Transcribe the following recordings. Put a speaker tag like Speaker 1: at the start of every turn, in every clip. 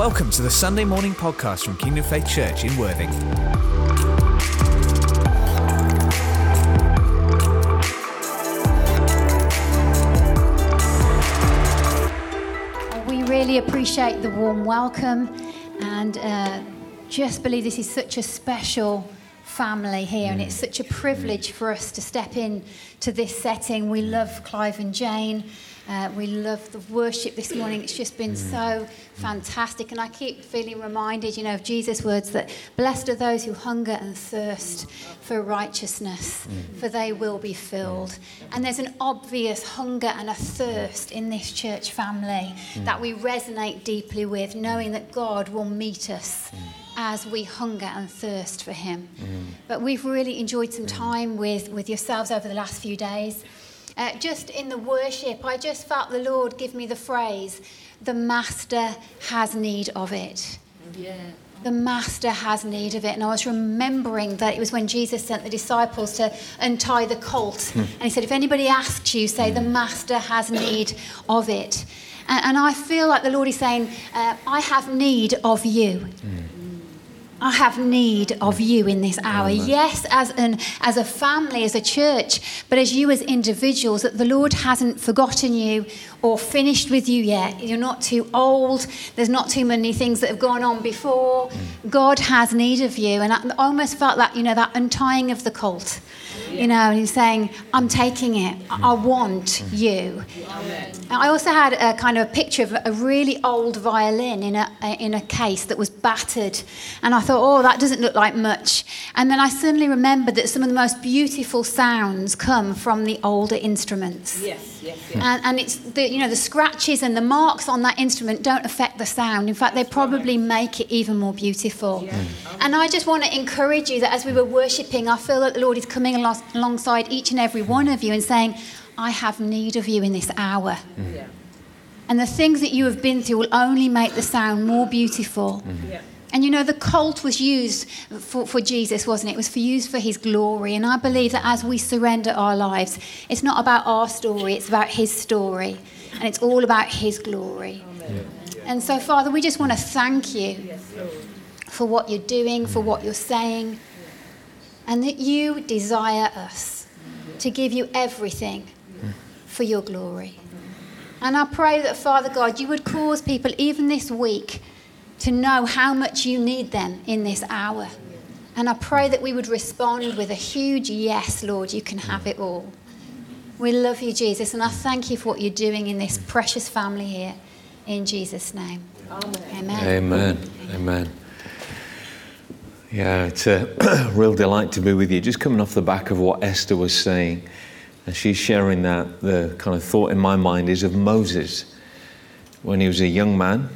Speaker 1: Welcome to the Sunday morning podcast from Kingdom Faith Church in Worthing.
Speaker 2: We really appreciate the warm welcome and uh, just believe this is such a special family here and it's such a privilege for us to step in to this setting. We love Clive and Jane. Uh, we love the worship this morning. It's just been mm. so fantastic. And I keep feeling reminded, you know, of Jesus' words that blessed are those who hunger and thirst for righteousness, mm. for they will be filled. Mm. And there's an obvious hunger and a thirst in this church family that we resonate deeply with, knowing that God will meet us as we hunger and thirst for Him. But we've really enjoyed some time with, with yourselves over the last few days. Uh, just in the worship, I just felt the Lord give me the phrase, the Master has need of it. Yeah. The Master has need of it. And I was remembering that it was when Jesus sent the disciples to untie the colt. And he said, if anybody asks you, say, the Master has need of it. And, and I feel like the Lord is saying, uh, I have need of you. I have need of you in this hour. Yes, as an as a family, as a church, but as you as individuals, that the Lord hasn't forgotten you or finished with you yet. You're not too old. There's not too many things that have gone on before. Mm. God has need of you, and I I almost felt that you know that untying of the colt. You know, and he's saying, "I'm taking it. I I want you." I also had a kind of a picture of a really old violin in a in a case that was battered, and I thought, "Oh, that doesn't look like much." And then I suddenly remembered that some of the most beautiful sounds come from the older instruments.
Speaker 3: Yes, yes, yes.
Speaker 2: And, and it's the you know the scratches and the marks on that instrument don't affect the sound. In fact, they probably make it even more beautiful. Mm. And I just want to encourage you that as we were worshiping, I feel that the Lord is coming along, alongside each and every one of you and saying, "I have need of you in this hour."
Speaker 3: Yeah.
Speaker 2: And the things that you have been through will only make the sound more beautiful. Mm.
Speaker 3: Yeah.
Speaker 2: And you know, the colt was used for, for Jesus, wasn't it? It was for used for his glory. And I believe that as we surrender our lives, it's not about our story, it's about his story. And it's all about his glory. And so, Father, we just want to thank you for what you're doing, for what you're saying, and that you desire us to give you everything for your glory. And I pray that, Father God, you would cause people, even this week, to know how much you need them in this hour. And I pray that we would respond with a huge yes, Lord, you can have it all. We love you, Jesus, and I thank you for what you're doing in this precious family here. In Jesus' name. Amen.
Speaker 4: Amen. Amen. Yeah, it's a real delight to be with you. Just coming off the back of what Esther was saying, and she's sharing that, the kind of thought in my mind is of Moses when he was a young man,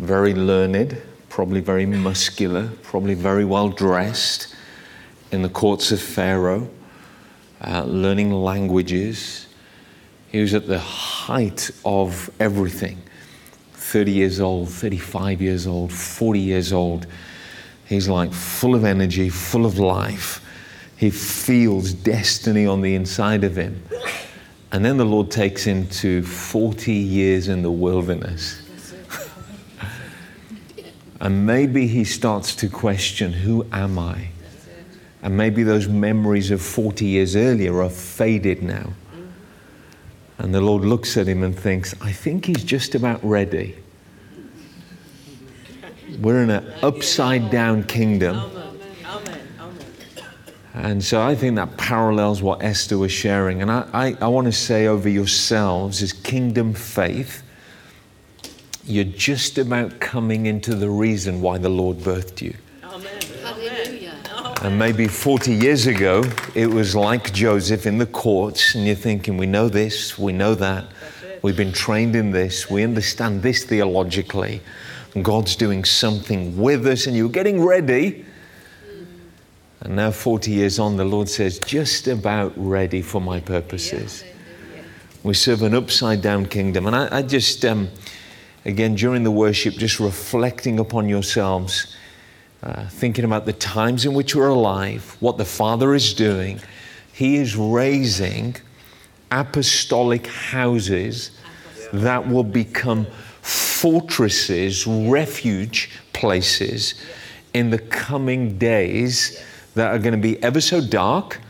Speaker 4: very learned, probably very muscular, probably very well dressed in the courts of Pharaoh, uh, learning languages. He was at the height of everything 30 years old, 35 years old, 40 years old. He's like full of energy, full of life. He feels destiny on the inside of him. And then the Lord takes him to 40 years in the wilderness. And maybe he starts to question who am I? And maybe those memories of 40 years earlier are faded now. And the Lord looks at him and thinks, I think he's just about ready. We're in an upside down kingdom. And so I think that parallels what Esther was sharing. And I, I, I want to say over yourselves is kingdom faith. You're just about coming into the reason why the Lord birthed you.
Speaker 3: Amen. Hallelujah.
Speaker 4: And maybe 40 years ago, it was like Joseph in the courts, and you're thinking, we know this, we know that, we've been trained in this, we understand this theologically, and God's doing something with us, and you're getting ready. And now, 40 years on, the Lord says, just about ready for my purposes. We serve an upside down kingdom. And I, I just, um, again, during the worship, just reflecting upon yourselves uh, thinking about the times in which we're alive, what the Father is doing. He is raising apostolic houses that will become fortresses, refuge places in the coming days that are going to be ever so dark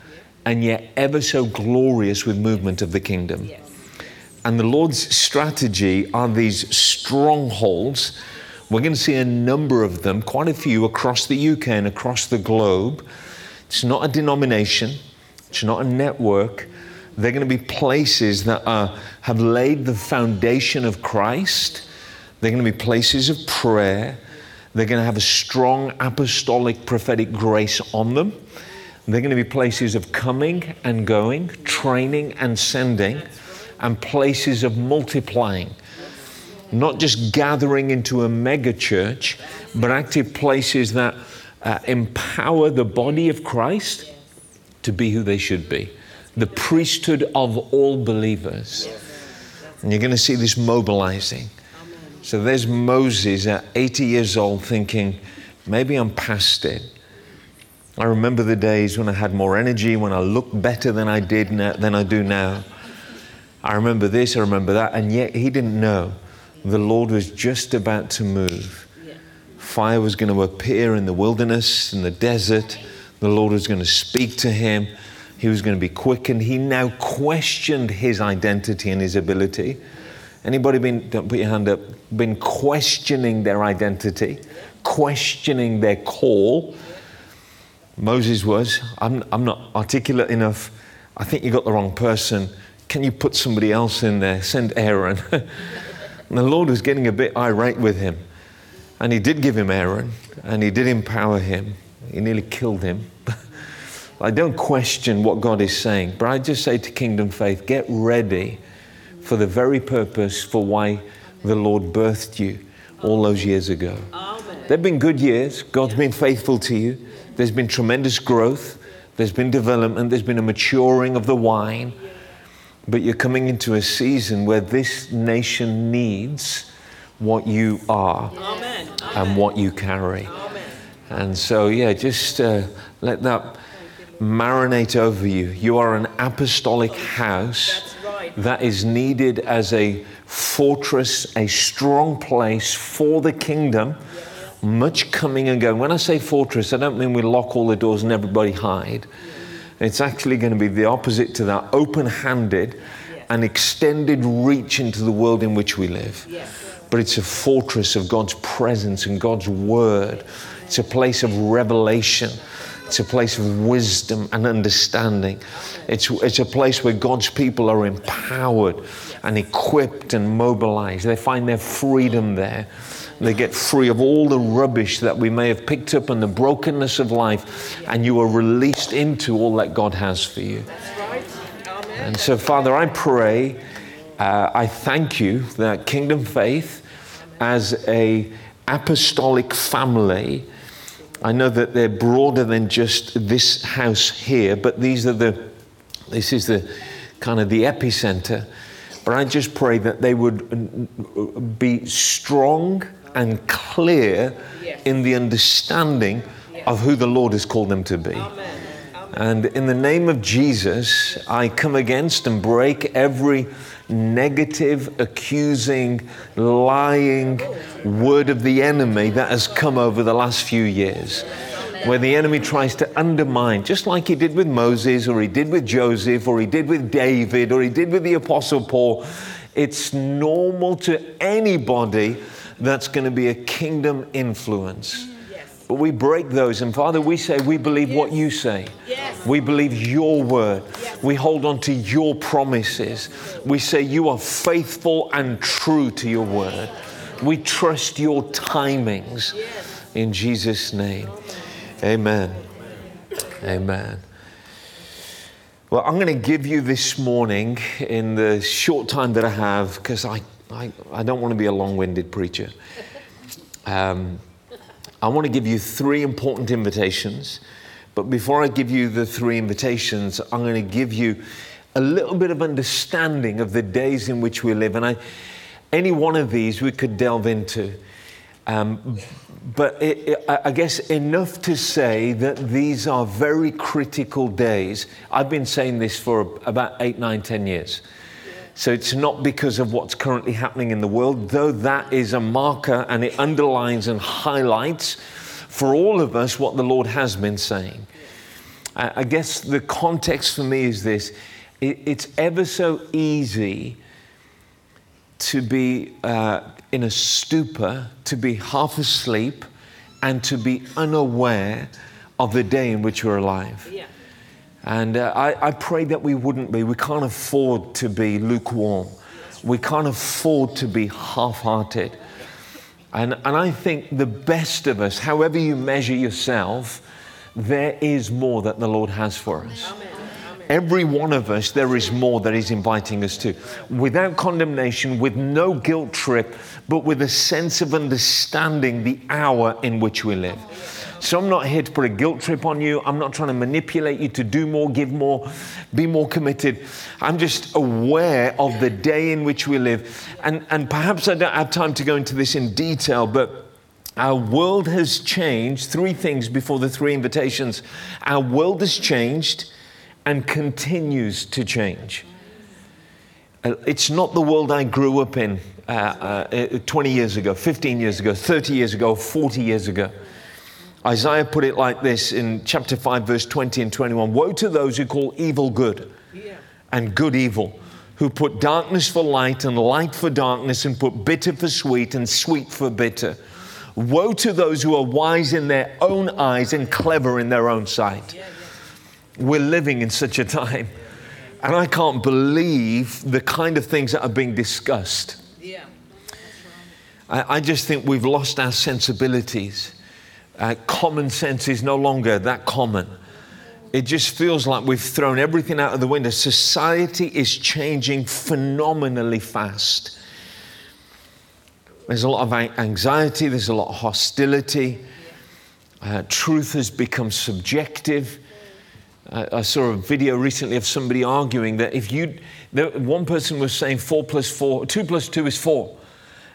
Speaker 4: and yet ever so glorious with movement of the kingdom. And the Lord's strategy are these strongholds. We're going to see a number of them, quite a few across the UK and across the globe. It's not a denomination, it's not a network. They're going to be places that are, have laid the foundation of Christ. They're going to be places of prayer. They're going to have a strong apostolic prophetic grace on them. They're going to be places of coming and going, training and sending, and places of multiplying. Not just gathering into a mega church, but active places that uh, empower the body of Christ to be who they should be the priesthood of all believers. And you're going to see this mobilizing. So there's Moses at 80 years old thinking, maybe I'm past it. I remember the days when I had more energy, when I looked better than I did now, than I do now. I remember this, I remember that, and yet he didn't know the Lord was just about to move. Fire was going to appear in the wilderness, in the desert. The Lord was going to speak to him. He was going to be quickened. He now questioned his identity and his ability. Anybody been, don't put your hand up, been questioning their identity, questioning their call? Moses was. I'm, I'm not articulate enough. I think you got the wrong person. Can you put somebody else in there? Send Aaron. and the Lord was getting a bit irate with him. And he did give him Aaron, and he did empower him. He nearly killed him. I don't question what God is saying, but I just say to Kingdom Faith, get ready for the very purpose for why the Lord birthed you all those years ago. They've been good years. God's been faithful to you. There's been tremendous growth. There's been development. There's been a maturing of the wine. But you're coming into a season where this nation needs what you are
Speaker 3: Amen.
Speaker 4: and what you carry. And so, yeah, just uh, let that marinate over you. You are an apostolic house
Speaker 3: right.
Speaker 4: that is needed as a fortress, a strong place for the kingdom. Much coming and going. When I say fortress, I don't mean we lock all the doors and everybody hide. It's actually going to be the opposite to that open handed and extended reach into the world in which we live. But it's a fortress of God's presence and God's word. It's a place of revelation. It's a place of wisdom and understanding. It's, it's a place where God's people are empowered and equipped and mobilized. They find their freedom there. They get free of all the rubbish that we may have picked up and the brokenness of life, and you are released into all that God has for you. And so, Father, I pray, uh, I thank you that Kingdom Faith, as a apostolic family, I know that they're broader than just this house here, but these are the, this is the kind of the epicenter. But I just pray that they would be strong and clear in the understanding of who the Lord has called them to be. And in the name of Jesus, I come against and break every negative, accusing, lying word of the enemy that has come over the last few years. Where the enemy tries to undermine, just like he did with Moses, or he did with Joseph, or he did with David, or he did with the Apostle Paul. It's normal to anybody that's going to be a kingdom influence. Mm, but we break those. And Father, we say, we believe what you say.
Speaker 3: Yes.
Speaker 4: We believe your word. We hold on to your promises. We say you are faithful and true to your word. We trust your timings. In Jesus' name. Amen. Amen. Well, I'm going to give you this morning, in the short time that I have, because I, I, I don't want to be a long winded preacher. Um, I want to give you three important invitations. But before I give you the three invitations, I'm going to give you a little bit of understanding of the days in which we live. And I, any one of these we could delve into. Um, but it, it, I I guess enough to say that these are very critical days. I've been saying this for about eight, nine, ten years. So it's not because of what's currently happening in the world, though that is a marker and it underlines and highlights for all of us what the Lord has been saying. I guess the context for me is this it's ever so easy to be uh, in a stupor, to be half asleep, and to be unaware of the day in which we're alive.
Speaker 3: Yeah.
Speaker 4: And uh, I, I pray that we wouldn't be. We can't afford to be lukewarm. We can't afford to be half hearted. And, and I think the best of us, however you measure yourself, there is more that the Lord has for us. Every one of us, there is more that He's inviting us to. Without condemnation, with no guilt trip, but with a sense of understanding the hour in which we live. So I'm not here to put a guilt trip on you. I'm not trying to manipulate you to do more, give more, be more committed. I'm just aware of the day in which we live. And, and perhaps I don't have time to go into this in detail, but our world has changed. Three things before the three invitations. Our world has changed and continues to change. Uh, It's not the world I grew up in uh, uh, 20 years ago, 15 years ago, 30 years ago, 40 years ago. Isaiah put it like this in chapter 5, verse 20 and 21 Woe to those who call evil good and good evil, who put darkness for light and light for darkness, and put bitter for sweet and sweet for bitter. Woe to those who are wise in their own eyes and clever in their own sight. We're living in such a time. And I can't believe the kind of things that are being discussed. I, I just think we've lost our sensibilities. Uh, common sense is no longer that common. It just feels like we've thrown everything out of the window. Society is changing phenomenally fast. There's a lot of anxiety, there's a lot of hostility. Uh, truth has become subjective. Uh, I saw a video recently of somebody arguing that if you, one person was saying four plus four, two plus two is four.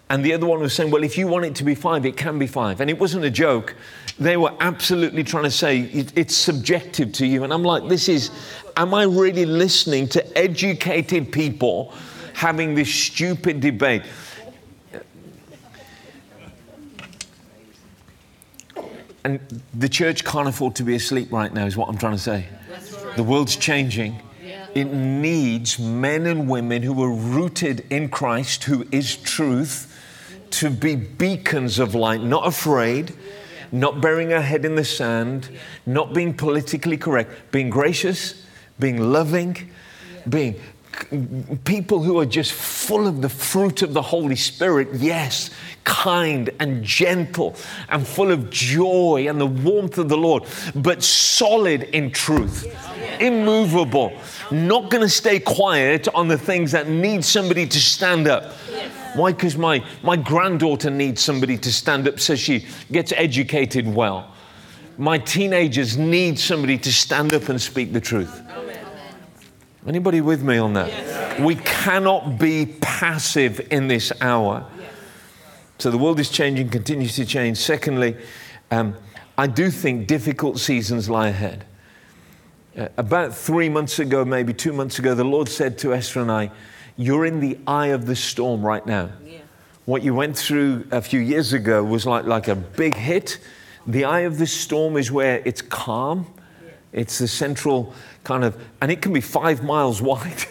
Speaker 4: And the other one was saying, well, if you want it to be five, it can be five. And it wasn't a joke. They were absolutely trying to say it, it's subjective to you. And I'm like, this is, am I really listening to educated people having this stupid debate? And the church can't afford to be asleep right now, is what I'm trying to say. The world's changing. It needs men and women who are rooted in Christ, who is truth, to be beacons of light, not afraid, not burying our head in the sand, not being politically correct, being gracious, being loving, being people who are just full of the fruit of the Holy Spirit, yes, kind and gentle and full of joy and the warmth of the Lord, but solid in truth, immovable, not going to stay quiet on the things that need somebody to stand up. Why? Because my, my granddaughter needs somebody to stand up so she gets educated well. My teenagers need somebody to stand up and speak the truth. Anybody with me on that? We cannot be passive in this hour. So the world is changing, continues to change. Secondly, um, I do think difficult seasons lie ahead. Uh, about three months ago, maybe two months ago, the Lord said to Esther and I, You're in the eye of the storm right now.
Speaker 3: Yeah.
Speaker 4: What you went through a few years ago was like, like a big hit. The eye of the storm is where it's calm. It's the central kind of, and it can be five miles wide,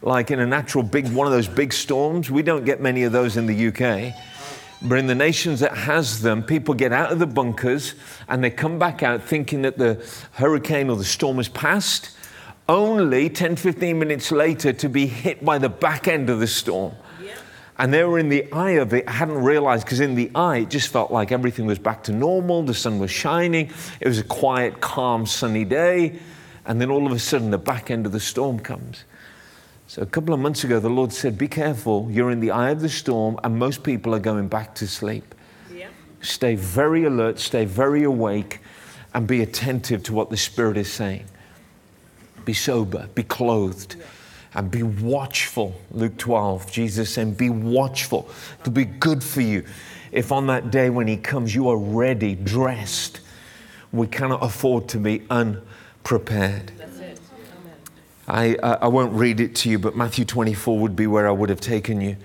Speaker 4: like in a natural big, one of those big storms. We don't get many of those in the UK. But in the nations that has them, people get out of the bunkers and they come back out thinking that the hurricane or the storm has passed, only 10, 15 minutes later to be hit by the back end of the storm. And they were in the eye of it, I hadn't realized, because in the eye, it just felt like everything was back to normal. The sun was shining. It was a quiet, calm, sunny day. And then all of a sudden, the back end of the storm comes. So a couple of months ago, the Lord said, Be careful. You're in the eye of the storm, and most people are going back to sleep.
Speaker 3: Yeah.
Speaker 4: Stay very alert, stay very awake, and be attentive to what the Spirit is saying. Be sober, be clothed, and be watchful. Luke 12, Jesus saying, Be watchful. To be good for you. If on that day when He comes, you are ready, dressed, we cannot afford to be unprepared. I, I, I won't read it to you, but Matthew 24 would be where I would have taken you.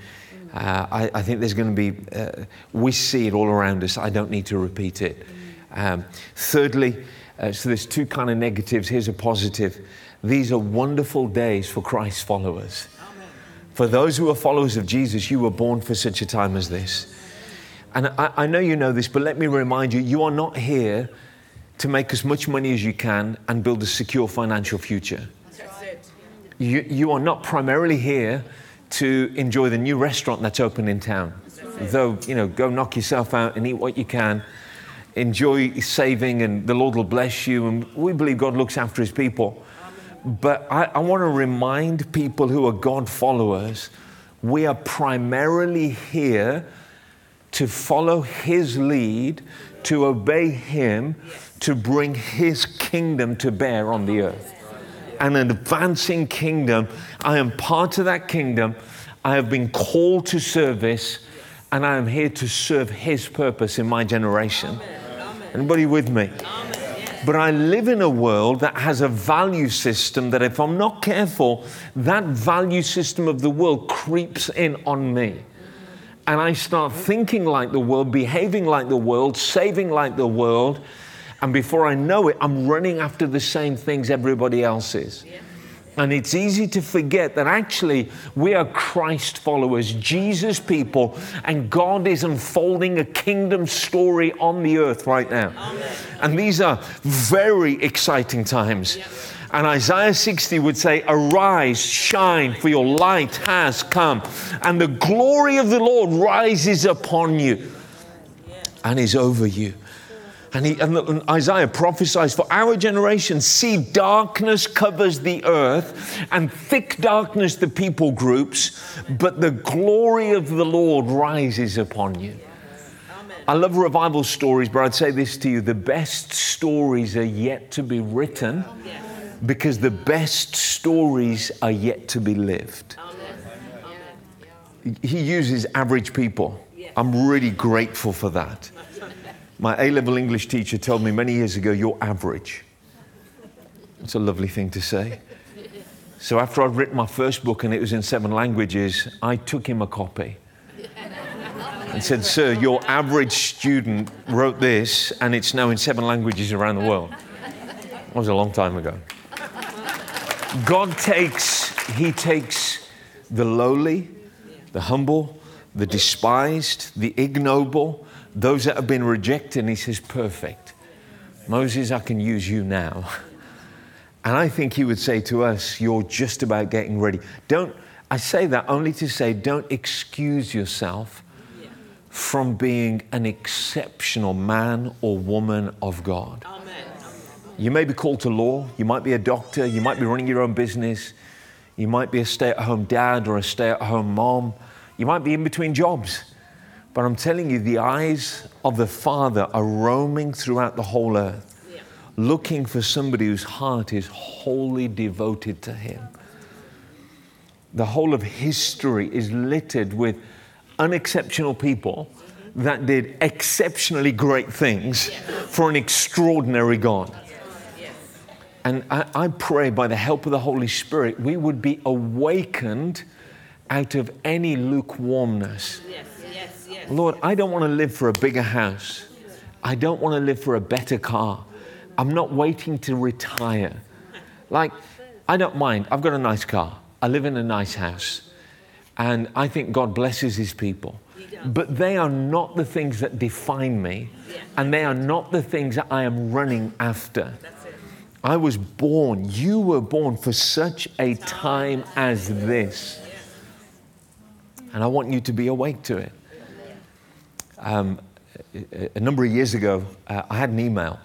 Speaker 4: Uh, I, I think there's going to be, uh, we see it all around us. I don't need to repeat it. Um, thirdly, uh, so there's two kind of negatives. Here's a positive. These are wonderful days for Christ's followers. For those who are followers of Jesus, you were born for such a time as this. And I, I know you know this, but let me remind you you are not here to make as much money as you can and build a secure financial future. You, you are not primarily here to enjoy the new restaurant that's open in town. Though, you know, go knock yourself out and eat what you can. Enjoy saving, and the Lord will bless you. And we believe God looks after his people. But I, I want to remind people who are God followers we are primarily here to follow his lead, to obey him, to bring his kingdom to bear on the earth. An advancing kingdom. I am part of that kingdom. I have been called to service, and I am here to serve his purpose in my generation. Anybody with me? But I live in a world that has a value system that, if I'm not careful, that value system of the world creeps in on me. And I start thinking like the world, behaving like the world, saving like the world. And before I know it, I'm running after the same things everybody else is. And it's easy to forget that actually we are Christ followers, Jesus people, and God is unfolding a kingdom story on the earth right now. And these are very exciting times. And Isaiah 60 would say, Arise, shine, for your light has come, and the glory of the Lord rises upon you and is over you. And, he, and, and Isaiah prophesies for our generation see, darkness covers the earth, and thick darkness the people groups, but the glory of the Lord rises upon you. I love revival stories, but I'd say this to you the best stories are yet to be written because the best stories are yet to be lived. He uses average people. I'm really grateful for that. My A level English teacher told me many years ago, You're average. It's a lovely thing to say. So after I'd written my first book and it was in seven languages, I took him a copy and said, Sir, your average student wrote this and it's now in seven languages around the world. That was a long time ago. God takes, He takes the lowly, the humble, the despised, the ignoble, those that have been rejected, and He says, Perfect. Moses, I can use you now. And I think He would say to us, You're just about getting ready. Don't, I say that only to say, don't excuse yourself from being an exceptional man or woman of God.
Speaker 3: Amen.
Speaker 4: You may be called to law, you might be a doctor, you might be running your own business, you might be a stay at home dad or a stay at home mom, you might be in between jobs. But I'm telling you, the eyes of the Father are roaming throughout the whole earth,
Speaker 3: Yeah.
Speaker 4: looking for somebody whose heart is wholly devoted to Him. The whole of history is littered with unexceptional people that did exceptionally great things for an extraordinary God. And I, I pray by the help of the Holy Spirit, we would be awakened out of any lukewarmness.
Speaker 3: Yes, yes, yes.
Speaker 4: Lord, I don't want to live for a bigger house. I don't want to live for a better car. I'm not waiting to retire. Like, I don't mind. I've got a nice car. I live in a nice house. And I think God blesses his people. But they are not the things that define me. And they are not the things that I am running after. I was born, you were born for such a time as this. And I want you to be awake to it. Um, a, number of years ago, uh, I had an email,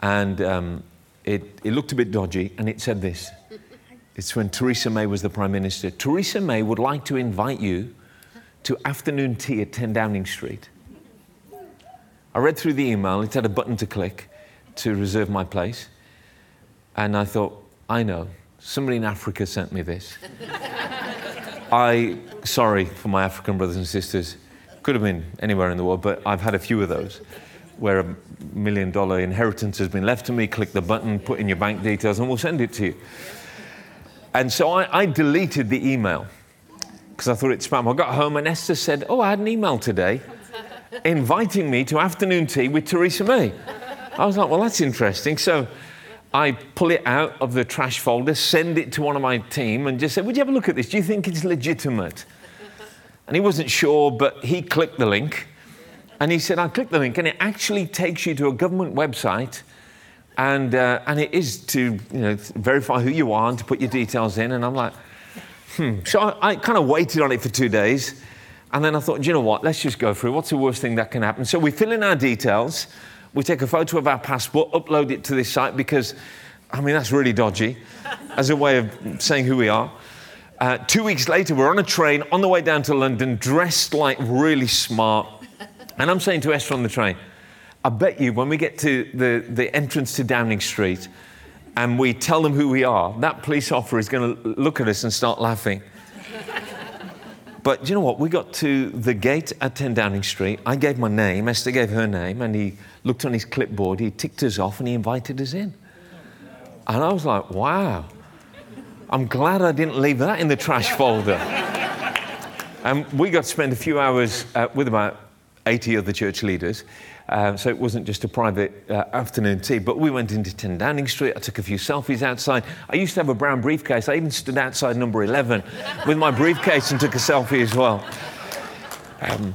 Speaker 4: and um, it, it looked a bit dodgy, and it said this. It's when Theresa May was the Prime Minister. Theresa May would like to invite you to afternoon tea at 10 Downing Street. I read through the email, it had a button to click to reserve my place. And I thought, I know, somebody in Africa sent me this. I, sorry for my African brothers and sisters, could have been anywhere in the world, but I've had a few of those where a million dollar inheritance has been left to me. Click the button, put in your bank details, and we'll send it to you. And so I, I deleted the email because I thought it's spam. I got home and Esther said, Oh, I had an email today inviting me to afternoon tea with Theresa May. I was like, Well, that's interesting. So I pull it out of the trash folder, send it to one of my team, and just say, Would you have a look at this? Do you think it's legitimate? And he wasn't sure, but he clicked the link. And he said, I clicked the link, and it actually takes you to a government website. And, uh, and it is to you know, verify who you are and to put your details in. And I'm like, hmm. So I, I kind of waited on it for two days. And then I thought, you know what? Let's just go through. What's the worst thing that can happen? So we fill in our details. We take a photo of our passport, upload it to this site because, I mean, that's really dodgy as a way of saying who we are. Uh, two weeks later, we're on a train on the way down to London, dressed like really smart. And I'm saying to Esther on the train, I bet you when we get to the, the entrance to Downing Street and we tell them who we are, that police officer is going to look at us and start laughing. but you know what? We got to the gate at 10 Downing Street. I gave my name, Esther gave her name, and he looked on his clipboard, he ticked us off, and he invited us in. And I was like, wow. I'm glad I didn't leave that in the trash folder. and we got to spend a few hours uh, with about 80 other church leaders. Uh, so it wasn't just a private uh, afternoon tea, but we went into 10 Downing Street. I took a few selfies outside. I used to have a brown briefcase. I even stood outside number 11 with my briefcase and took a selfie as well. Um,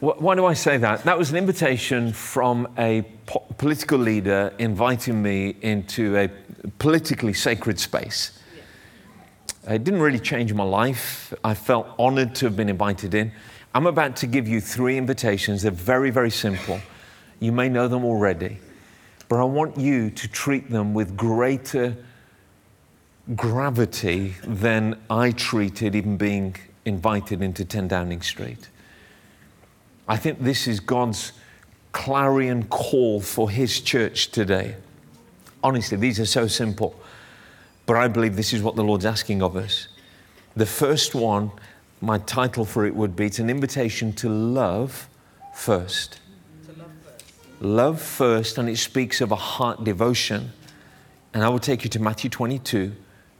Speaker 4: wh- why do I say that? That was an invitation from a po- political leader inviting me into a politically sacred space. It didn't really change my life. I felt honored to have been invited in. I'm about to give you three invitations. They're very, very simple. You may know them already, but I want you to treat them with greater gravity than I treated even being invited into 10 Downing Street. I think this is God's clarion call for His church today. Honestly, these are so simple, but I believe this is what the Lord's asking of us. The first one my title for it would be it's an invitation to love first.
Speaker 3: Love first.
Speaker 4: Love first, and it speaks of a heart devotion. And I will take you to Matthew 22,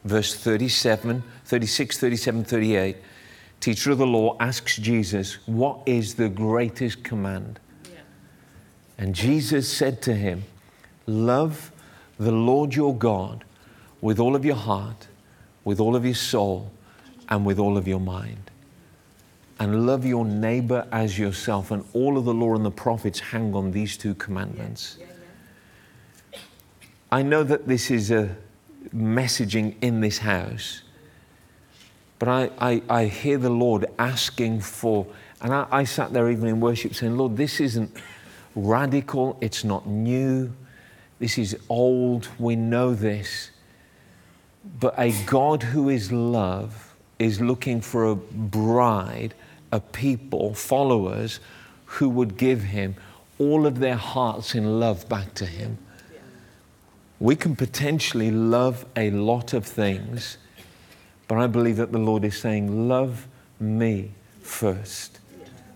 Speaker 4: verse 37, 36, 37, 38. Teacher of the law asks Jesus, What is the greatest command?
Speaker 3: Yeah.
Speaker 4: And Jesus said to him, Love the Lord your God with all of your heart, with all of your soul, and with all of your mind. And love your neighbor as yourself. And all of the law and the prophets hang on these two commandments.
Speaker 3: Yeah, yeah.
Speaker 4: I know that this is a messaging in this house, but I, I, I hear the Lord asking for, and I, I sat there even in worship saying, Lord, this isn't radical, it's not new, this is old, we know this. But a God who is love is looking for a bride, a people, followers who would give him all of their hearts in love back to him. We can potentially love a lot of things, but I believe that the Lord is saying, Love me first.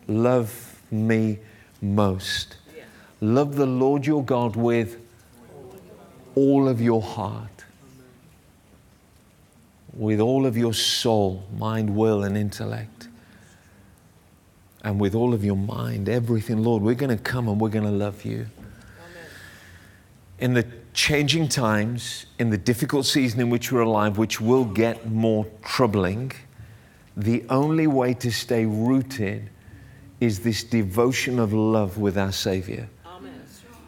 Speaker 4: Love me most. Love the Lord your God with all of your heart, with all of your soul, mind, will, and intellect, and with all of your mind, everything. Lord, we're going to come and we're going to love you. In the changing times, in the difficult season in which we're alive, which will get more troubling, the only way to stay rooted is this devotion of love with our Savior.
Speaker 3: Amen.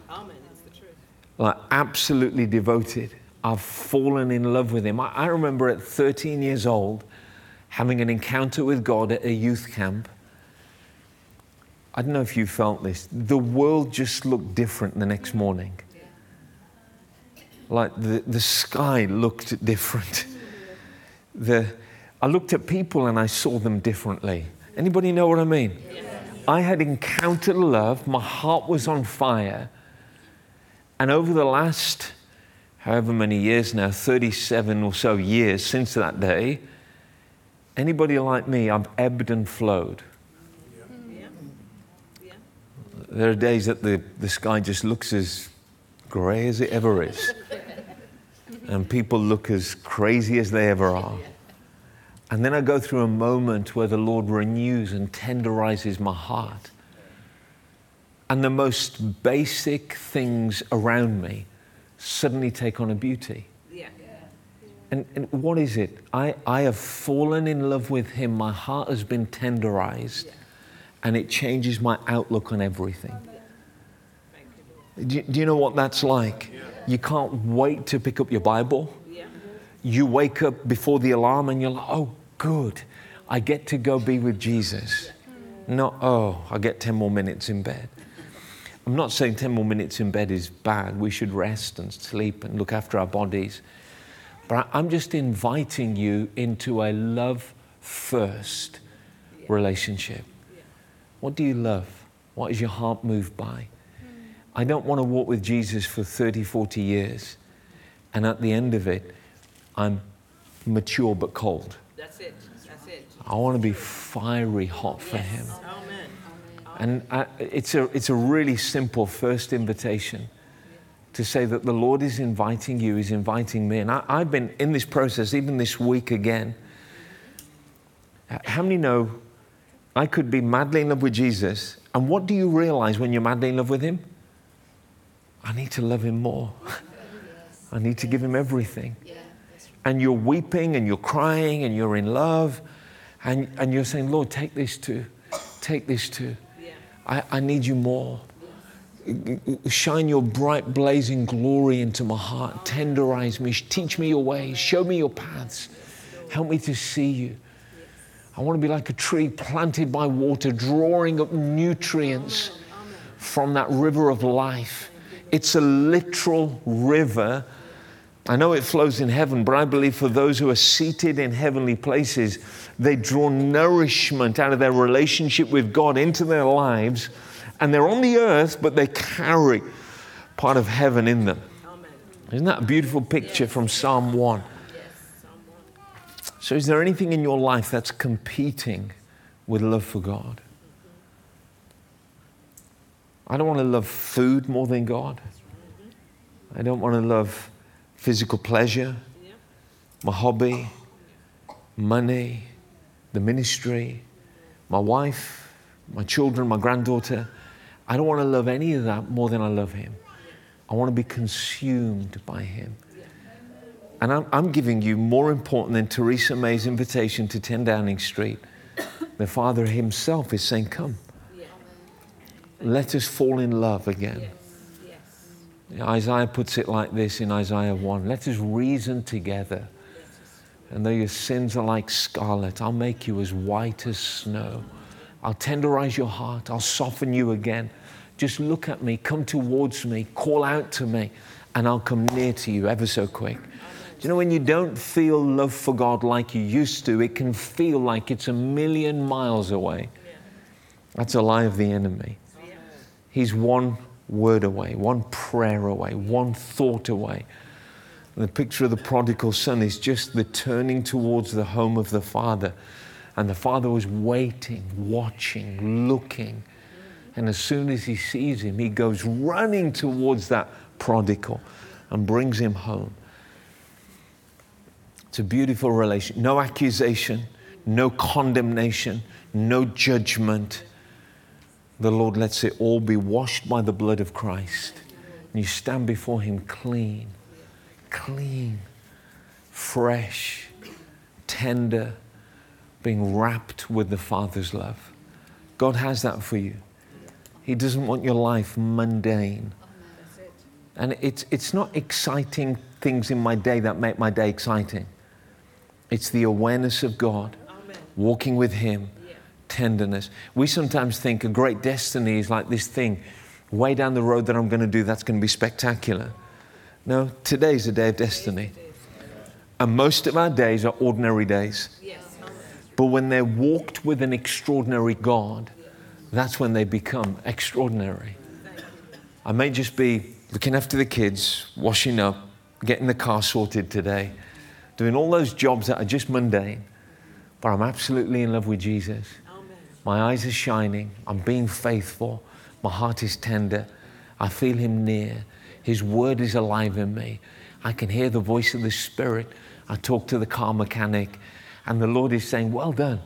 Speaker 3: Amen. It's the truth.
Speaker 4: Like, absolutely devoted. I've fallen in love with Him. I, I remember at 13 years old having an encounter with God at a youth camp. I don't know if you felt this. The world just looked different the next morning. Like the, the sky looked different. The, I looked at people and I saw them differently. Anybody know what I mean? I had encountered love, my heart was on fire. And over the last, however many years now, 37 or so years since that day, anybody like me, I've ebbed and flowed.
Speaker 3: Yeah. Yeah.
Speaker 4: There are days that the, the sky just looks as grey as it ever is. and people look as crazy as they ever are. And then I go through a moment where the Lord renews and tenderizes my heart. And the most basic things around me suddenly take on a beauty.
Speaker 3: Yeah.
Speaker 4: And, and what is it? I, I have fallen in love with Him. My heart has been tenderized, and it changes my outlook on everything.
Speaker 3: You,
Speaker 4: Do you, do you know what that's like? You can't wait to pick up your Bible.
Speaker 3: Yeah.
Speaker 4: You wake up before the alarm and you're like, oh, good. I get to go be with Jesus. Not, oh, I get 10 more minutes in bed. I'm not saying 10 more minutes in bed is bad. We should rest and sleep and look after our bodies. But I'm just inviting you into a love first relationship. What do you love? What is your heart moved by? I don't want to walk with Jesus for 30, 40 years. And at the end of it, I'm mature but cold.
Speaker 3: That's it. That's it.
Speaker 4: I want to be fiery hot for Him.
Speaker 3: Oh,
Speaker 4: And I, it's, a, it's a really simple first invitation to say that the Lord is inviting you, He's inviting me. And I, I've been in this process even this week again. How many know I could be madly in love with Jesus? And what do you realize when you're madly in love with Him? I need to love Him more. I need to give Him everything. And you're weeping and you're crying and you're in love. And, and you're saying, Lord, take this too. Take this too. I, I need you more. Shine your bright, blazing glory into my heart. Tenderize me. Teach me your ways. Show me your paths. Help me to see you. I want to be like a tree planted by water, drawing up nutrients from that river of life. It's a literal river. I know it flows in heaven, but I believe for those who are seated in heavenly places, they draw nourishment out of their relationship with God into their lives. And they're on the earth, but they carry part of heaven in them. Isn't that a beautiful picture from Psalm 1? So, is there anything in your life that's competing with love for God? I don't want to love food more than God. I don't want to love physical pleasure, my hobby, money, the ministry, my wife, my children, my granddaughter. I don't want to love any of that more than I love Him. I want to be consumed by Him. And I'm, I'm giving you more important than Theresa May's invitation to 10 Downing Street. The Father Himself is saying, Come, let us fall in love again. Isaiah puts it like this in Isaiah 1 Let us reason together. And though your sins are like scarlet, I'll make you as white as snow. I'll tenderize your heart. I'll soften you again. Just look at me, come towards me, call out to me, and I'll come near to you ever so quick. Do you know when you don't feel love for God like you used to, it can feel like it's a million miles away? That's a lie of the enemy. He's one word away, one prayer away, one thought away. The picture of the prodigal son is just the turning towards the home of the father. And the father was waiting, watching, looking. And as soon as he sees him, he goes running towards that prodigal and brings him home. It's a beautiful relation. No accusation, no condemnation, no judgment. The Lord lets it all be washed by the blood of Christ. And you stand before Him clean, clean, fresh, tender, being wrapped with the Father's love. God has that for you. He doesn't want your life mundane. And it's, it's not exciting things in my day that make my day exciting. It's the awareness of God,
Speaker 3: Amen.
Speaker 4: walking with Him,
Speaker 3: Yeah.
Speaker 4: tenderness. We sometimes think a great destiny is like this thing way down the road that I'm going to do that's going to be spectacular. No, today's a day of destiny. And most of our days are ordinary days. But when they're walked with an extraordinary God, that's when they become extraordinary. I may just be looking after the kids, washing up, getting the car sorted today, doing all those jobs that are just mundane, but I'm absolutely in love with Jesus. My eyes are shining. I'm being faithful. My heart is tender. I feel Him near. His word is alive in me. I can hear the voice of the Spirit. I talk to the car mechanic, and the Lord is saying, Well done,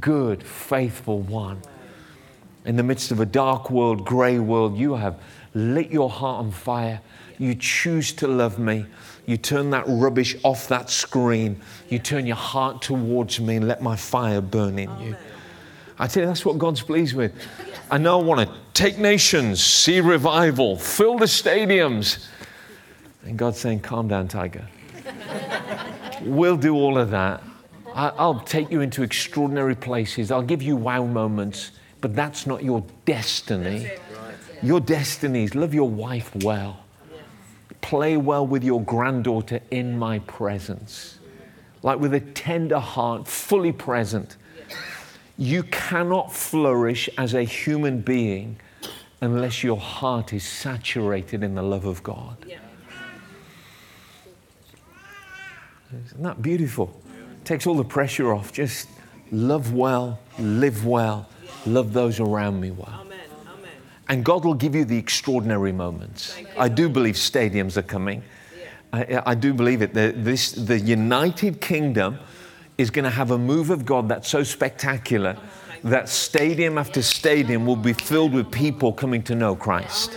Speaker 4: good, faithful one. In the midst of a dark world, grey world, you have lit your heart on fire. You choose to love me. You turn that rubbish off that screen. You turn your heart towards me and let my fire burn in you. I tell you, that's what God's pleased with. I know I want to take nations, see revival, fill the stadiums. And God's saying, calm down, Tiger. we'll do all of that. I- I'll take you into extraordinary places. I'll give you wow moments, but that's not your destiny. Your destiny is love your wife well, play well with your granddaughter in my presence, like with a tender heart, fully present. You cannot flourish as a human being unless your heart is saturated in the love of God. Isn't that beautiful? Takes all the pressure off. Just love well, live well, love those around me well.
Speaker 3: Amen. Amen.
Speaker 4: And God will give you the extraordinary moments. I do believe stadiums are coming. I, I do believe it. The, this, the United Kingdom is going to have a move of God that's so spectacular that stadium after stadium will be filled with people coming to know Christ.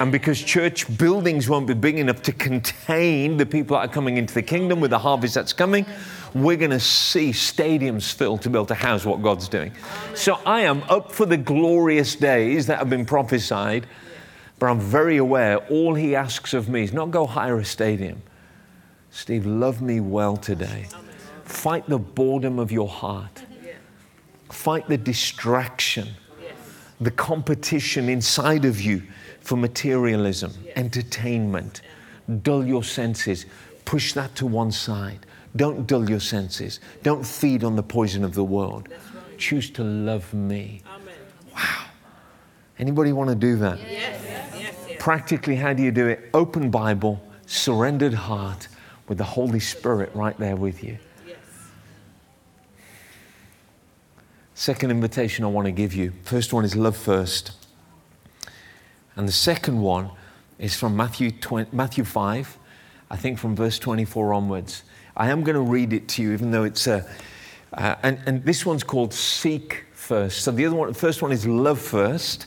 Speaker 4: And because church buildings won't be big enough to contain the people that are coming into the kingdom with the harvest that's coming, we're going to see stadiums filled to be able to house what God's doing. So I am up for the glorious days that have been prophesied, but I'm very aware all He asks of me is not go hire a stadium. Steve, love me well today. Fight the boredom of your heart. Fight the distraction, the competition inside of you for materialism, entertainment. Dull your senses. Push that to one side. Don't dull your senses. Don't feed on the poison of the world. Choose to love me.
Speaker 3: Amen.
Speaker 4: Wow. Anybody want to do that?
Speaker 3: Yes. Yes. Yes.
Speaker 4: Practically, how do you do it? Open Bible, surrendered heart with the Holy Spirit right there with you. Second invitation I want to give you. First one is love first. And the second one is from Matthew, 20, Matthew 5, I think from verse 24 onwards. I am going to read it to you, even though it's a. Uh, and, and this one's called Seek First. So the other one, the first one is Love First.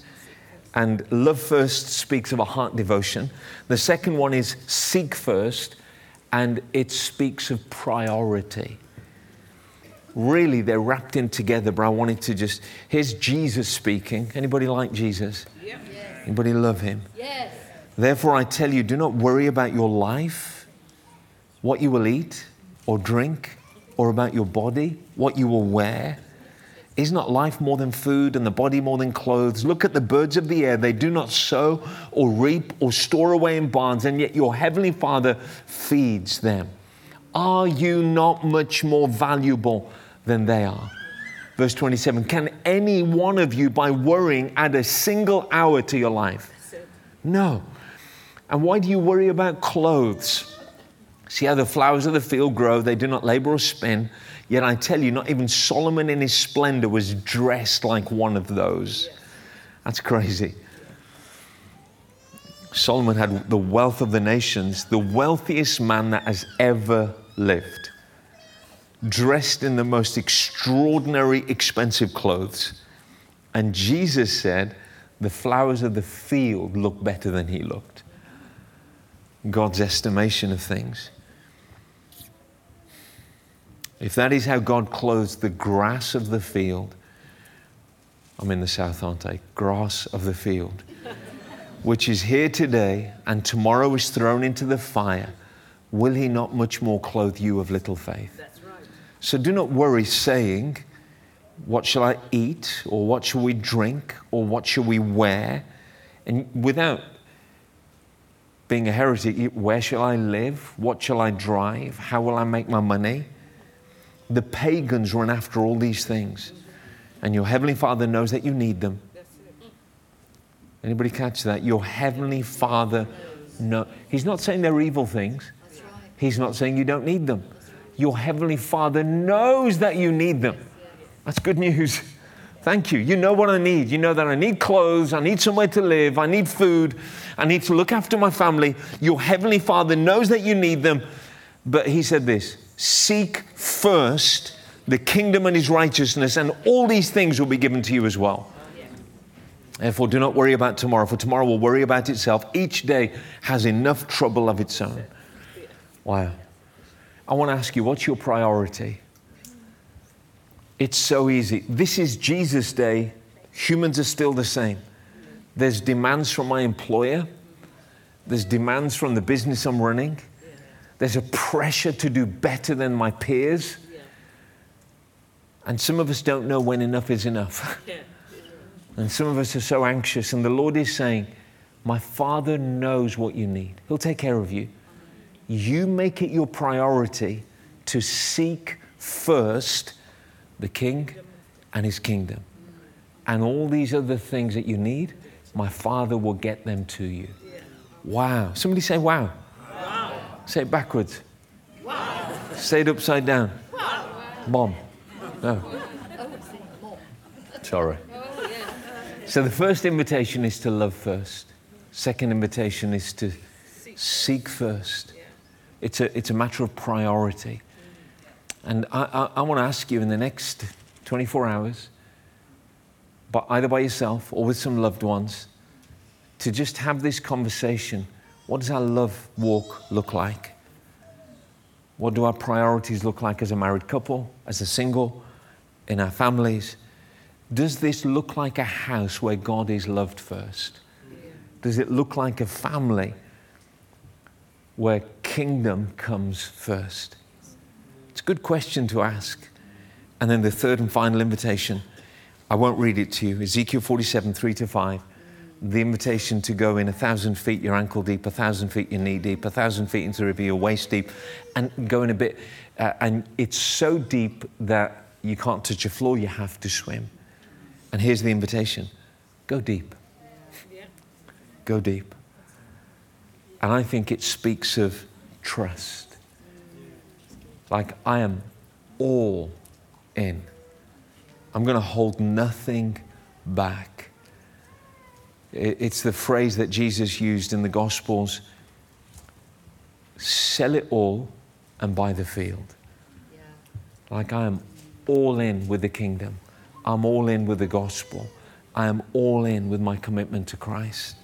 Speaker 4: And Love First speaks of a heart devotion. The second one is Seek First, and it speaks of priority really they're wrapped in together but i wanted to just here's jesus speaking. Anybody like jesus?
Speaker 3: Yep.
Speaker 4: anybody love him?
Speaker 2: Yes.
Speaker 4: therefore i tell you do not worry about your life what you will eat or drink or about your body what you will wear. Is not life more than food and the body more than clothes? Look at the birds of the air. They do not sow or reap or store away in barns and yet your heavenly father feeds them. Are you not much more valuable than they are? Verse 27 Can any one of you, by worrying, add a single hour to your life? No. And why do you worry about clothes? See how the flowers of the field grow, they do not labor or spin. Yet I tell you, not even Solomon in his splendor was dressed like one of those. That's crazy. Solomon had the wealth of the nations, the wealthiest man that has ever lived, dressed in the most extraordinary, expensive clothes. And Jesus said, The flowers of the field look better than he looked. God's estimation of things. If that is how God clothes the grass of the field, I'm in the south, aren't I? Grass of the field which is here today and tomorrow is thrown into the fire, will he not much more clothe you of little faith? So do not worry, saying, What shall I eat? Or what shall we drink? Or what shall we wear? And without being a heretic, where shall I live? What shall I drive? How will I make my money? The pagans run after all these things. And your Heavenly Father knows that you need them. Anybody catch that? Your heavenly Father, no, He's not saying they're evil things. He's not saying you don't need them. Your heavenly Father knows that you need them. That's good news. Thank you. You know what I need. You know that I need clothes, I need somewhere to live, I need food, I need to look after my family. Your Heavenly Father knows that you need them. But He said this seek first the kingdom and His righteousness, and all these things will be given to you as well. Therefore, do not worry about tomorrow, for tomorrow will worry about itself. Each day has enough trouble of its own. Wow. I want to ask you, what's your priority? It's so easy. This is Jesus' day. Humans are still the same. There's demands from my employer, there's demands from the business I'm running, there's a pressure to do better than my peers. And some of us don't know when enough is enough. And some of us are so anxious, and the Lord is saying, My Father knows what you need. He'll take care of you. You make it your priority to seek first the King and His kingdom. And all these other things that you need, my Father will get them to you. Wow. Somebody say, Wow. wow. Say it backwards. Wow. Say it upside down. Wow. Mom. No. Sorry. So the first invitation is to love first. Second invitation is to seek first. It's a, it's a matter of priority. And I, I, I want to ask you in the next 24 hours, but either by yourself or with some loved ones, to just have this conversation. What does our love walk look like? What do our priorities look like as a married couple, as a single, in our families? Does this look like a house where God is loved first? Does it look like a family where kingdom comes first? It's a good question to ask. And then the third and final invitation, I won't read it to you Ezekiel 47, 3 to 5. The invitation to go in a thousand feet, your ankle deep, a thousand feet, your knee deep, a thousand feet into the river, your waist deep, and go in a bit. Uh, and it's so deep that you can't touch the floor, you have to swim. And here's the invitation go deep. Go deep. And I think it speaks of trust. Like, I am all in. I'm going to hold nothing back. It's the phrase that Jesus used in the Gospels sell it all and buy the field. Like, I am all in with the kingdom. I'm all in with the gospel. I am all in with my commitment to Christ.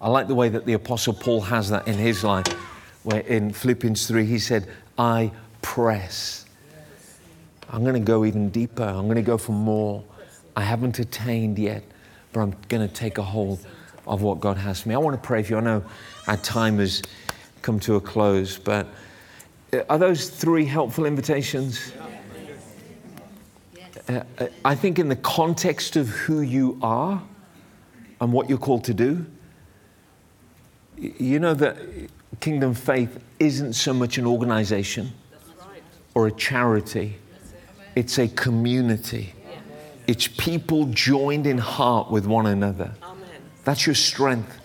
Speaker 4: I like the way that the Apostle Paul has that in his life, where in Philippians 3 he said, I press. I'm going to go even deeper. I'm going to go for more. I haven't attained yet, but I'm going to take a hold of what God has for me. I want to pray for you. I know our time has come to a close, but uh, are those three helpful invitations? uh, I think, in the context of who you are and what you're called to do, you know that Kingdom Faith isn't so much an organization or a charity, it's a community. It's people joined in heart with one another. That's your strength.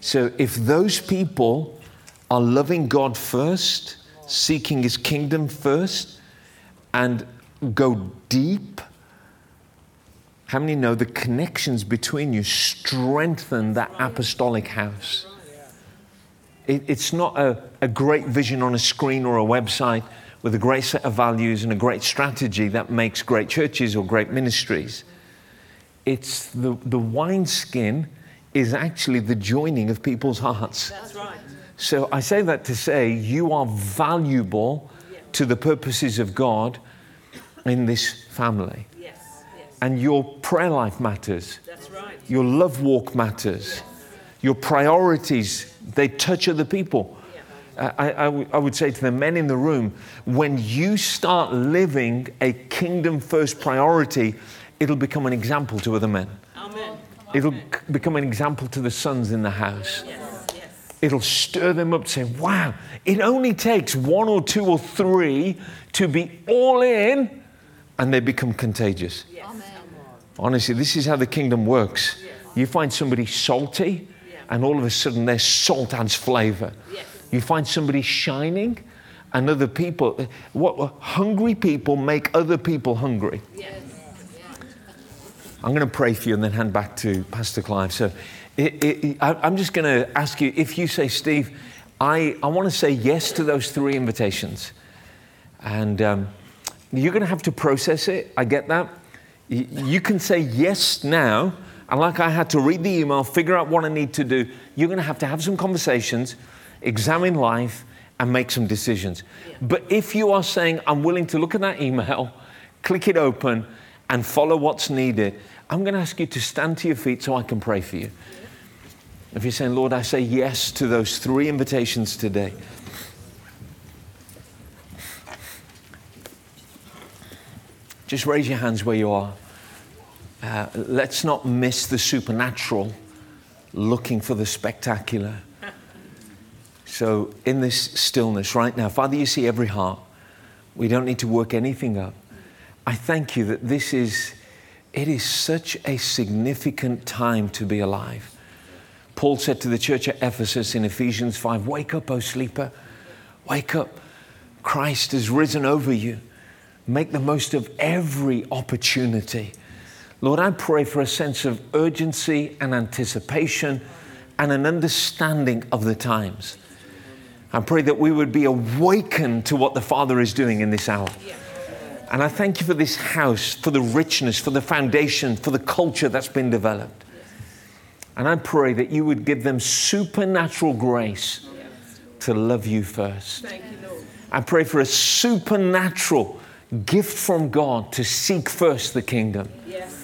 Speaker 4: So if those people are loving God first, seeking His kingdom first, and go deep. How many know the connections between you strengthen that apostolic house? It, it's not a, a great vision on a screen or a website with a great set of values and a great strategy that makes great churches or great ministries. It's the, the wineskin is actually the joining of people's hearts.
Speaker 3: That's right.
Speaker 4: So I say that to say you are valuable to the purposes of God in this family.
Speaker 3: Yes, yes.
Speaker 4: And your prayer life matters.
Speaker 3: That's right.
Speaker 4: Your love walk matters. Your priorities, they touch other people. I, I, I would say to the men in the room, when you start living a kingdom first priority, it'll become an example to other men.
Speaker 3: Amen.
Speaker 4: It'll c- become an example to the sons in the house.
Speaker 3: Yes, yes.
Speaker 4: It'll stir them up, say, wow, it only takes one or two or three to be all in and they become contagious. Honestly, this is how the kingdom works. You find somebody salty, and all of a sudden there's salt adds flavor. You find somebody shining, and other people, what hungry people make other people hungry. I'm going to pray for you and then hand back to Pastor Clive. So it, it, I, I'm just going to ask you if you say, Steve, I, I want to say yes to those three invitations. And um, you're going to have to process it. I get that. Y- You can say yes now. And like I had to read the email, figure out what I need to do, you're going to have to have some conversations, examine life, and make some decisions. But if you are saying, I'm willing to look at that email, click it open, and follow what's needed, I'm going to ask you to stand to your feet so I can pray for you. If you're saying, Lord, I say yes to those three invitations today. Just raise your hands where you are. Uh, let's not miss the supernatural looking for the spectacular. So, in this stillness right now, Father, you see every heart. We don't need to work anything up. I thank you that this is, it is such a significant time to be alive. Paul said to the church at Ephesus in Ephesians 5 Wake up, O sleeper, wake up. Christ has risen over you. Make the most of every opportunity. Lord, I pray for a sense of urgency and anticipation and an understanding of the times. I pray that we would be awakened to what the Father is doing in this hour. And I thank you for this house, for the richness, for the foundation, for the culture that's been developed. And I pray that you would give them supernatural grace to love you first.
Speaker 3: Thank.
Speaker 4: I pray for a supernatural gift from God to seek first the kingdom.
Speaker 3: Yes.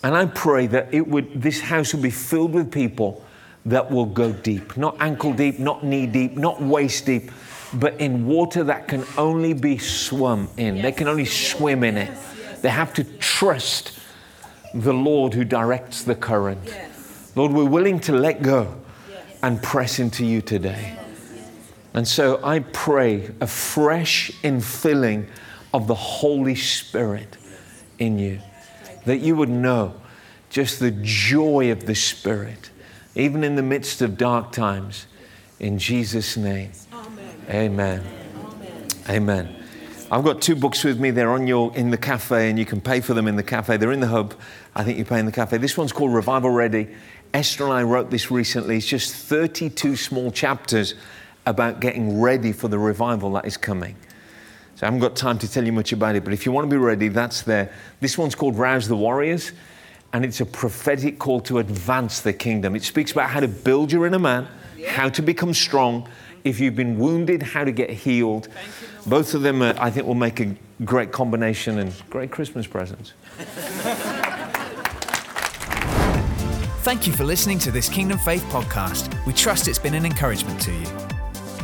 Speaker 3: Thank you, Lord.
Speaker 4: And I pray that it would, this house would be filled with people that will go deep, not ankle deep, not knee deep, not waist deep, but in water that can only be swum in. They can only swim in it. They have to trust the Lord who directs the current.
Speaker 3: Yes.
Speaker 4: Lord, we're willing to let go and press into you today. And so I pray a fresh infilling of the Holy Spirit in you, that you would know just the joy of the Spirit, even in the midst of dark times. In Jesus' name, amen. Amen. Amen. I've got two books with me. They're on your in the cafe, and you can pay for them in the cafe. They're in the hub. I think you pay in the cafe. This one's called Revival Ready. Esther and I wrote this recently. It's just 32 small chapters about getting ready for the revival that is coming. So I haven't got time to tell you much about it, but if you want to be ready, that's there. This one's called Rouse the Warriors, and it's a prophetic call to advance the kingdom. It speaks about how to build your inner man, how to become strong. If you've been wounded, how to get healed. Both of them, uh, I think, will make a great combination and great Christmas presents.
Speaker 1: Thank you for listening to this Kingdom Faith podcast. We trust it's been an encouragement to you.